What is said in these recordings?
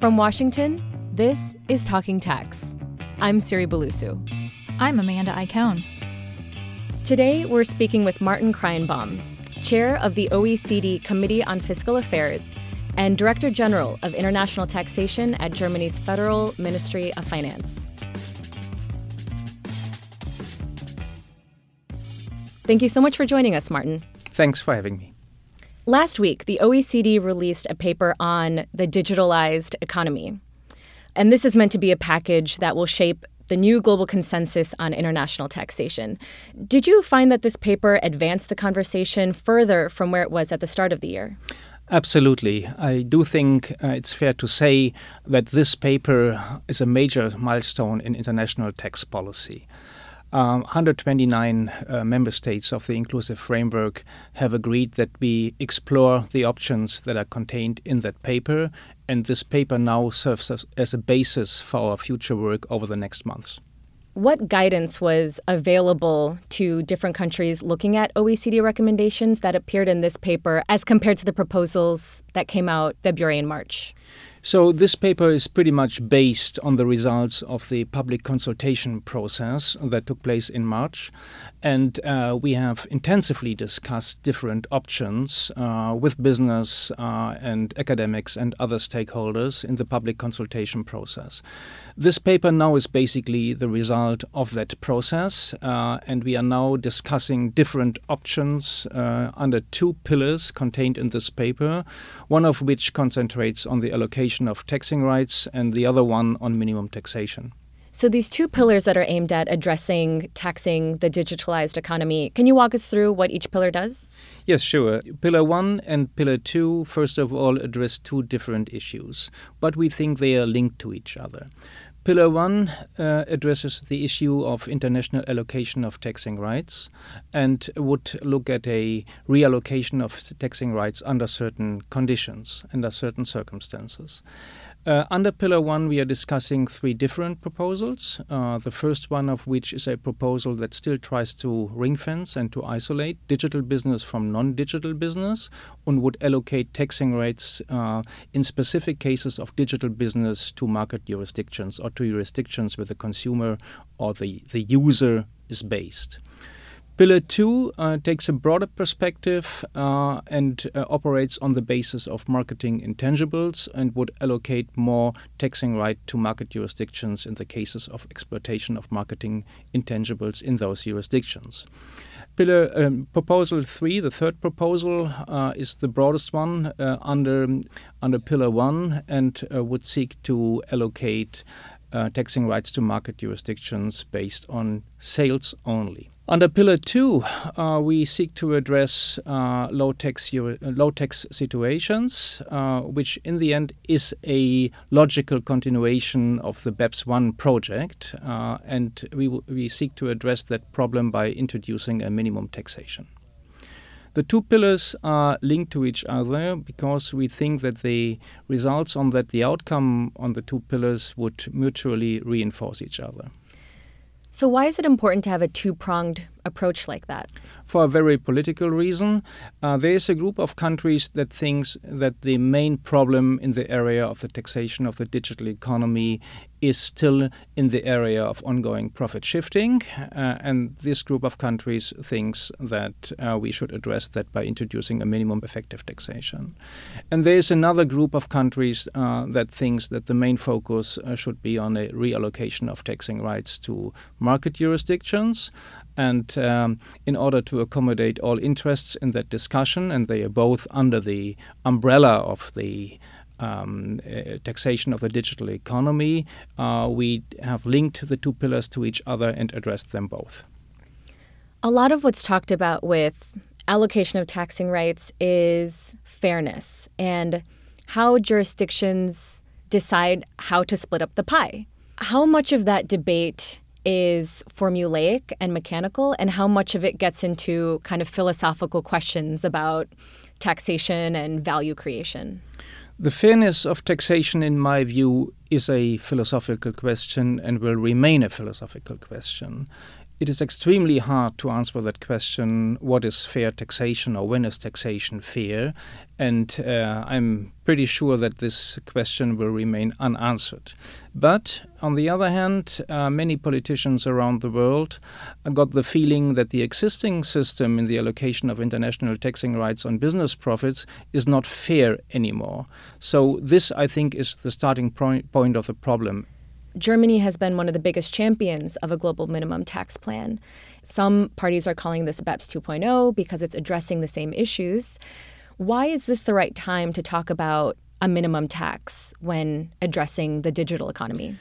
From Washington, this is Talking Tax. I'm Siri Bulusu. I'm Amanda Iacone. Today, we're speaking with Martin Kreienbaum, chair of the OECD Committee on Fiscal Affairs and Director General of International Taxation at Germany's Federal Ministry of Finance. Thank you so much for joining us, Martin. Thanks for having me. Last week, the OECD released a paper on the digitalized economy. And this is meant to be a package that will shape the new global consensus on international taxation. Did you find that this paper advanced the conversation further from where it was at the start of the year? Absolutely. I do think uh, it's fair to say that this paper is a major milestone in international tax policy. Um, 129 uh, member states of the inclusive framework have agreed that we explore the options that are contained in that paper, and this paper now serves as, as a basis for our future work over the next months. What guidance was available to different countries looking at OECD recommendations that appeared in this paper as compared to the proposals that came out February and March? So, this paper is pretty much based on the results of the public consultation process that took place in March. And uh, we have intensively discussed different options uh, with business uh, and academics and other stakeholders in the public consultation process. This paper now is basically the result of that process, uh, and we are now discussing different options uh, under two pillars contained in this paper, one of which concentrates on the allocation of taxing rights and the other one on minimum taxation. So, these two pillars that are aimed at addressing taxing the digitalized economy, can you walk us through what each pillar does? Yes, sure. Pillar one and pillar two, first of all, address two different issues, but we think they are linked to each other. Pillar one uh, addresses the issue of international allocation of taxing rights and would look at a reallocation of taxing rights under certain conditions, under certain circumstances. Uh, under Pillar 1, we are discussing three different proposals. Uh, the first one of which is a proposal that still tries to ring fence and to isolate digital business from non digital business and would allocate taxing rates uh, in specific cases of digital business to market jurisdictions or to jurisdictions where the consumer or the, the user is based. Pillar two uh, takes a broader perspective uh, and uh, operates on the basis of marketing intangibles and would allocate more taxing right to market jurisdictions in the cases of exploitation of marketing intangibles in those jurisdictions. Pillar um, proposal three, the third proposal, uh, is the broadest one uh, under under pillar one and uh, would seek to allocate taxing rights to market jurisdictions based on sales only. Under Pillar 2, uh, we seek to address uh, low, tax, low tax situations, uh, which in the end is a logical continuation of the BEPS 1 project. Uh, and we, we seek to address that problem by introducing a minimum taxation. The two pillars are linked to each other because we think that the results on that, the outcome on the two pillars, would mutually reinforce each other. So, why is it important to have a two pronged approach like that? For a very political reason. Uh, there is a group of countries that thinks that the main problem in the area of the taxation of the digital economy is still in the area of ongoing profit shifting. Uh, and this group of countries thinks that uh, we should address that by introducing a minimum effective taxation. And there is another group of countries uh, that thinks that the main focus uh, should be on a reallocation of taxing rights to market jurisdictions. And um, in order to accommodate all interests in that discussion, and they are both under the umbrella of the um, uh, taxation of the digital economy, uh, we have linked the two pillars to each other and addressed them both. A lot of what's talked about with allocation of taxing rights is fairness and how jurisdictions decide how to split up the pie. How much of that debate is formulaic and mechanical, and how much of it gets into kind of philosophical questions about taxation and value creation? The fairness of taxation, in my view, is a philosophical question and will remain a philosophical question. It is extremely hard to answer that question what is fair taxation or when is taxation fair? And uh, I'm pretty sure that this question will remain unanswered. But on the other hand, uh, many politicians around the world got the feeling that the existing system in the allocation of international taxing rights on business profits is not fair anymore. So, this, I think, is the starting point of the problem. Germany has been one of the biggest champions of a global minimum tax plan. Some parties are calling this BEPS 2.0 because it's addressing the same issues. Why is this the right time to talk about a minimum tax when addressing the digital economy?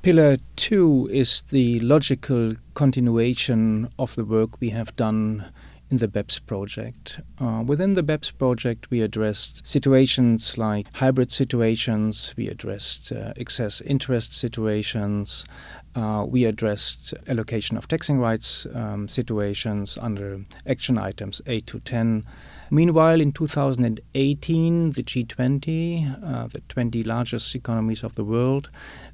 Pillar 2 is the logical continuation of the work we have done in the BEPS project. Uh, within the BEPS project, we addressed situations like hybrid situations, we addressed uh, excess interest situations, uh, we addressed allocation of taxing rights um, situations under action items 8 to 10. Meanwhile, in 2018, the G20, uh, the 20 largest economies of the world,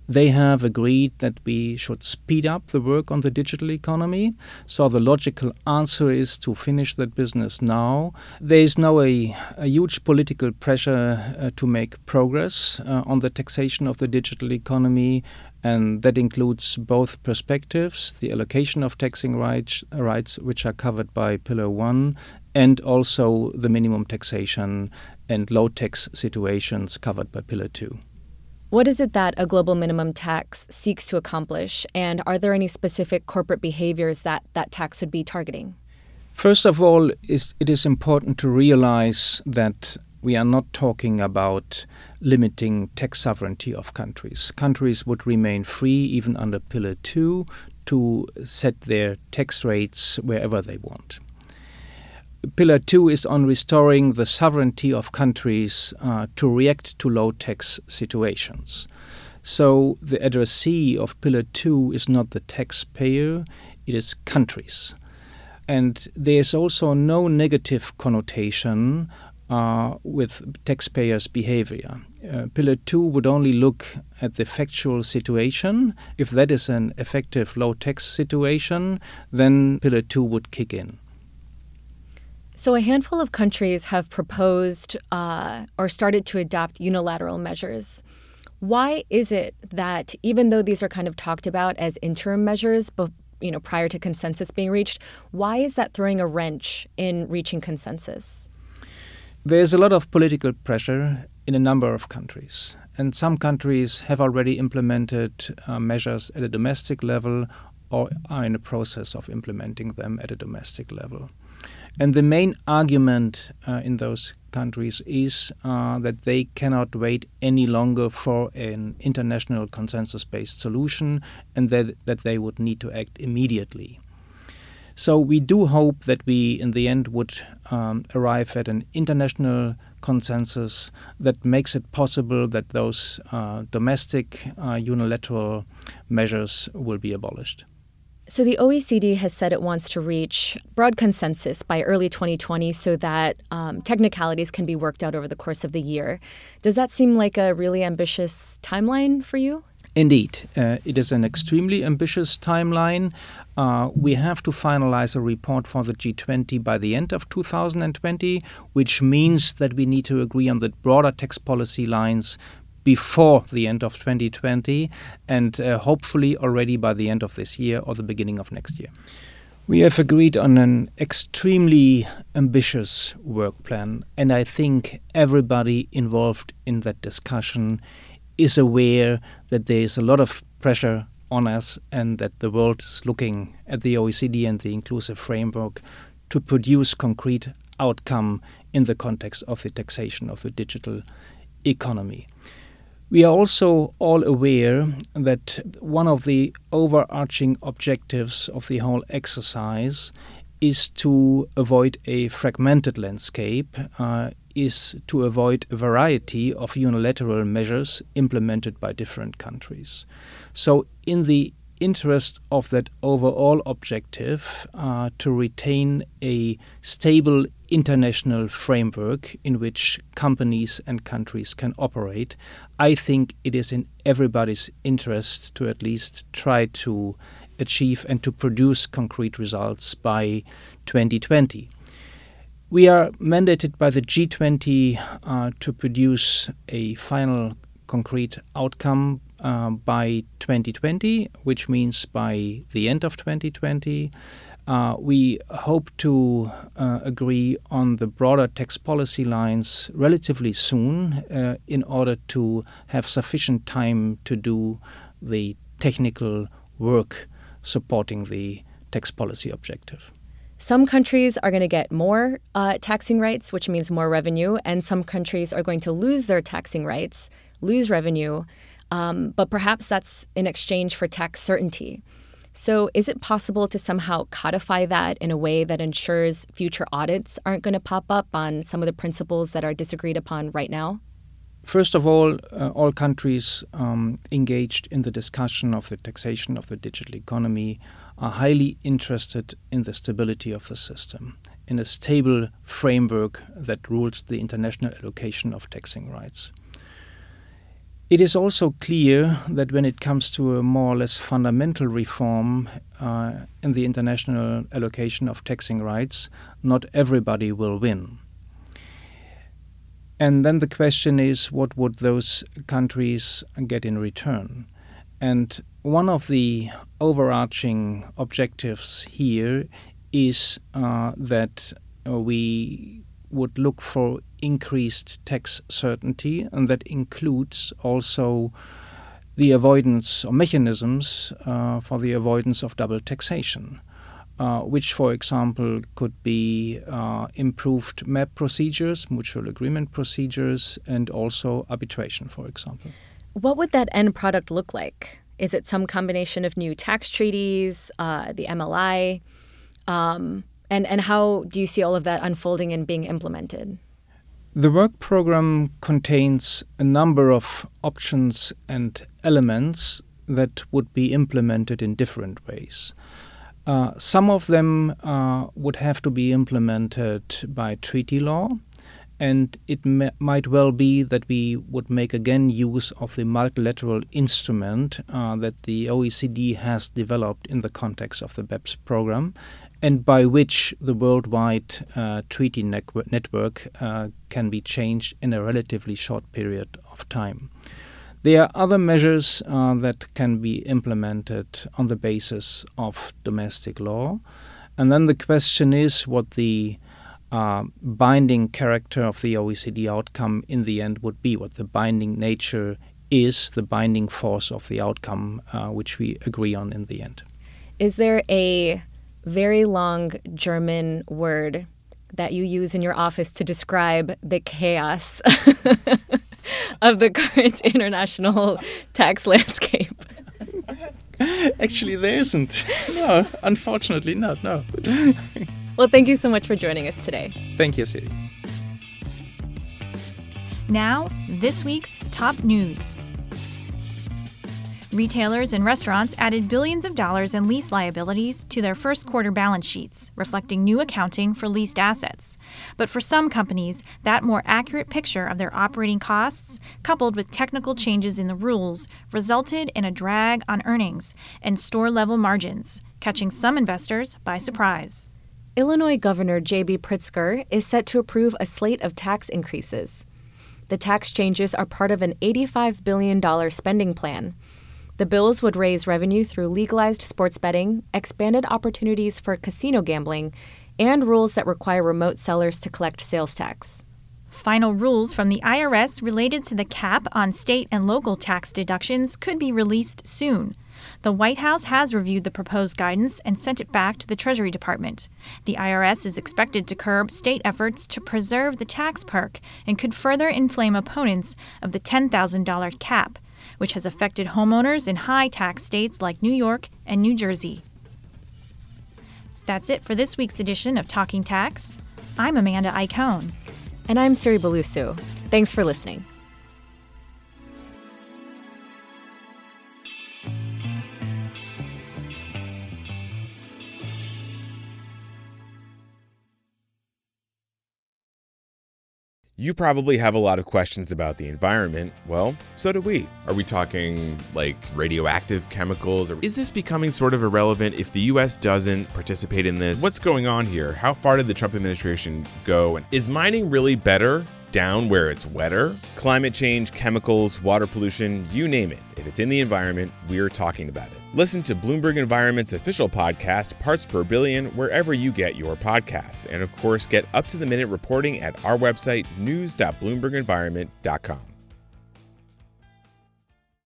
they have agreed that we should speed up the work on the digital economy. So the logical answer is to finish that business now. There is now a, a huge political pressure uh, to make progress uh, on the taxation of the digital economy. And that includes both perspectives the allocation of taxing rights, rights, which are covered by Pillar 1, and also the minimum taxation and low tax situations covered by Pillar 2. What is it that a global minimum tax seeks to accomplish? And are there any specific corporate behaviors that that tax would be targeting? First of all, it is important to realize that we are not talking about limiting tax sovereignty of countries. Countries would remain free, even under Pillar 2, to set their tax rates wherever they want. Pillar two is on restoring the sovereignty of countries uh, to react to low tax situations. So the addressee of Pillar two is not the taxpayer, it is countries. And there's also no negative connotation uh, with taxpayers' behavior. Uh, pillar 2 would only look at the factual situation. If that is an effective low tax situation, then Pillar 2 would kick in. So, a handful of countries have proposed uh, or started to adopt unilateral measures. Why is it that even though these are kind of talked about as interim measures, you know, prior to consensus being reached, why is that throwing a wrench in reaching consensus? There's a lot of political pressure in a number of countries, and some countries have already implemented uh, measures at a domestic level or are in the process of implementing them at a domestic level. And the main argument uh, in those countries is uh, that they cannot wait any longer for an international consensus based solution and that, that they would need to act immediately. So we do hope that we, in the end, would um, arrive at an international consensus that makes it possible that those uh, domestic uh, unilateral measures will be abolished. So, the OECD has said it wants to reach broad consensus by early 2020 so that um, technicalities can be worked out over the course of the year. Does that seem like a really ambitious timeline for you? Indeed, uh, it is an extremely ambitious timeline. Uh, we have to finalize a report for the G20 by the end of 2020, which means that we need to agree on the broader tax policy lines before the end of 2020 and uh, hopefully already by the end of this year or the beginning of next year. We have agreed on an extremely ambitious work plan, and I think everybody involved in that discussion is aware that there is a lot of pressure on us and that the world is looking at the OECD and the inclusive framework to produce concrete outcome in the context of the taxation of the digital economy. We are also all aware that one of the overarching objectives of the whole exercise is to avoid a fragmented landscape, uh, is to avoid a variety of unilateral measures implemented by different countries. So, in the interest of that overall objective uh, to retain a stable international framework in which companies and countries can operate, I think it is in everybody's interest to at least try to achieve and to produce concrete results by 2020. We are mandated by the G20 uh, to produce a final concrete outcome uh, by 2020, which means by the end of 2020. Uh, we hope to uh, agree on the broader tax policy lines relatively soon uh, in order to have sufficient time to do the technical work supporting the tax policy objective. Some countries are going to get more uh, taxing rights, which means more revenue, and some countries are going to lose their taxing rights, lose revenue, um, but perhaps that's in exchange for tax certainty. So, is it possible to somehow codify that in a way that ensures future audits aren't going to pop up on some of the principles that are disagreed upon right now? First of all, uh, all countries um, engaged in the discussion of the taxation of the digital economy are highly interested in the stability of the system, in a stable framework that rules the international allocation of taxing rights. It is also clear that when it comes to a more or less fundamental reform uh, in the international allocation of taxing rights, not everybody will win. And then the question is what would those countries get in return? And one of the overarching objectives here is uh, that we would look for increased tax certainty, and that includes also the avoidance or mechanisms uh, for the avoidance of double taxation. Uh, which, for example, could be uh, improved MAP procedures, mutual agreement procedures, and also arbitration, for example. What would that end product look like? Is it some combination of new tax treaties, uh, the MLI? Um, and, and how do you see all of that unfolding and being implemented? The work program contains a number of options and elements that would be implemented in different ways. Uh, some of them uh, would have to be implemented by treaty law, and it might well be that we would make again use of the multilateral instrument uh, that the OECD has developed in the context of the BEPS program, and by which the worldwide uh, treaty network uh, can be changed in a relatively short period of time. There are other measures uh, that can be implemented on the basis of domestic law. And then the question is what the uh, binding character of the OECD outcome in the end would be, what the binding nature is, the binding force of the outcome, uh, which we agree on in the end. Is there a very long German word that you use in your office to describe the chaos of the current international tax landscape? Actually, there isn't. No, unfortunately not. No. well, thank you so much for joining us today. Thank you, Siri. Now, this week's top news. Retailers and restaurants added billions of dollars in lease liabilities to their first quarter balance sheets, reflecting new accounting for leased assets. But for some companies, that more accurate picture of their operating costs, coupled with technical changes in the rules, resulted in a drag on earnings and store level margins, catching some investors by surprise. Illinois Governor J.B. Pritzker is set to approve a slate of tax increases. The tax changes are part of an $85 billion spending plan the bills would raise revenue through legalized sports betting, expanded opportunities for casino gambling, and rules that require remote sellers to collect sales tax. Final rules from the IRS related to the cap on state and local tax deductions could be released soon. The White House has reviewed the proposed guidance and sent it back to the Treasury Department. The IRS is expected to curb state efforts to preserve the tax perk and could further inflame opponents of the $10,000 cap, which has affected homeowners in high tax states like New York and New Jersey. That's it for this week's edition of Talking Tax. I'm Amanda Iacone. And I'm Siri Bulusu. Thanks for listening. You probably have a lot of questions about the environment. Well, so do we. Are we talking like radioactive chemicals? Or is this becoming sort of irrelevant if the US doesn't participate in this? What's going on here? How far did the Trump administration go? And is mining really better down where it's wetter? Climate change, chemicals, water pollution, you name it. If it's in the environment, we're talking about it. Listen to Bloomberg Environment's official podcast, Parts Per Billion, wherever you get your podcasts. And of course, get up to the minute reporting at our website, news.bloombergenvironment.com.